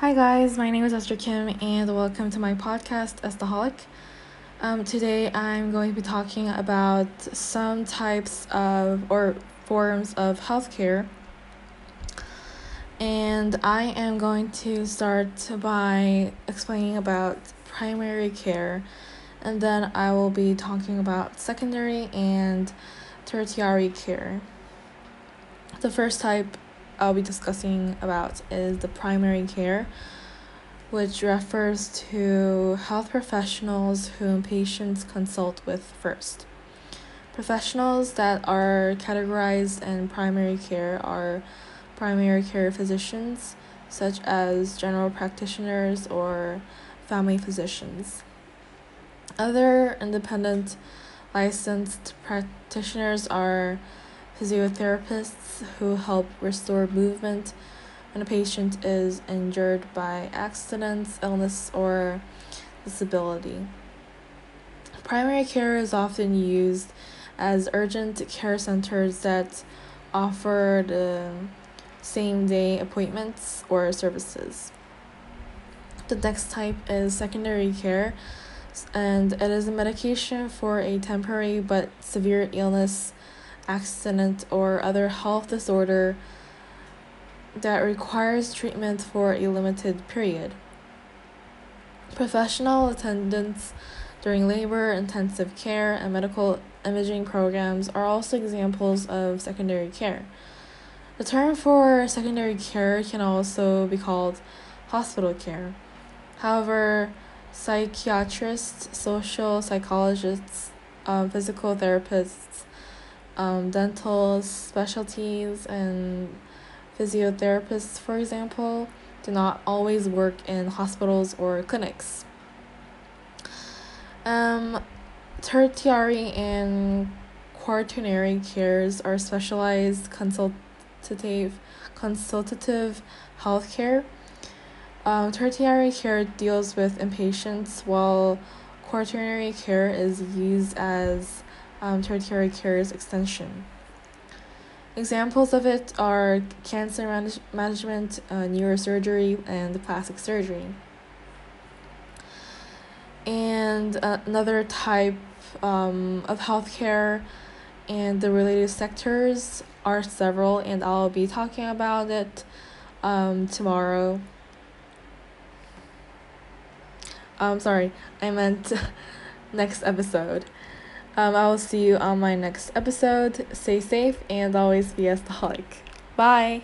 Hi guys, my name is Esther Kim and welcome to my podcast Estaholic. Um, today I'm going to be talking about some types of or forms of healthcare. And I am going to start by explaining about primary care and then I will be talking about secondary and tertiary care. The first type I'll be discussing about is the primary care, which refers to health professionals whom patients consult with first. Professionals that are categorized in primary care are primary care physicians, such as general practitioners or family physicians. Other independent licensed practitioners are physiotherapists who help restore movement when a patient is injured by accidents, illness, or disability. Primary care is often used as urgent care centers that offer the same day appointments or services. The next type is secondary care, and it is a medication for a temporary but severe illness accident, or other health disorder that requires treatment for a limited period. Professional attendance during labor, intensive care, and medical imaging programs are also examples of secondary care. The term for secondary care can also be called hospital care. However, psychiatrists, social psychologists, um, physical therapists, um, dental specialties and physiotherapists, for example, do not always work in hospitals or clinics. Um, tertiary and quaternary cares are specialized consultative consultative healthcare. Um, tertiary care deals with inpatients, while quaternary care is used as um, tertiary care's extension. Examples of it are cancer manage- management, uh, neurosurgery, and plastic surgery. And uh, another type um, of healthcare and the related sectors are several, and I'll be talking about it um, tomorrow. I'm um, sorry, I meant next episode. Um, I will see you on my next episode. Stay safe and always be a Bye.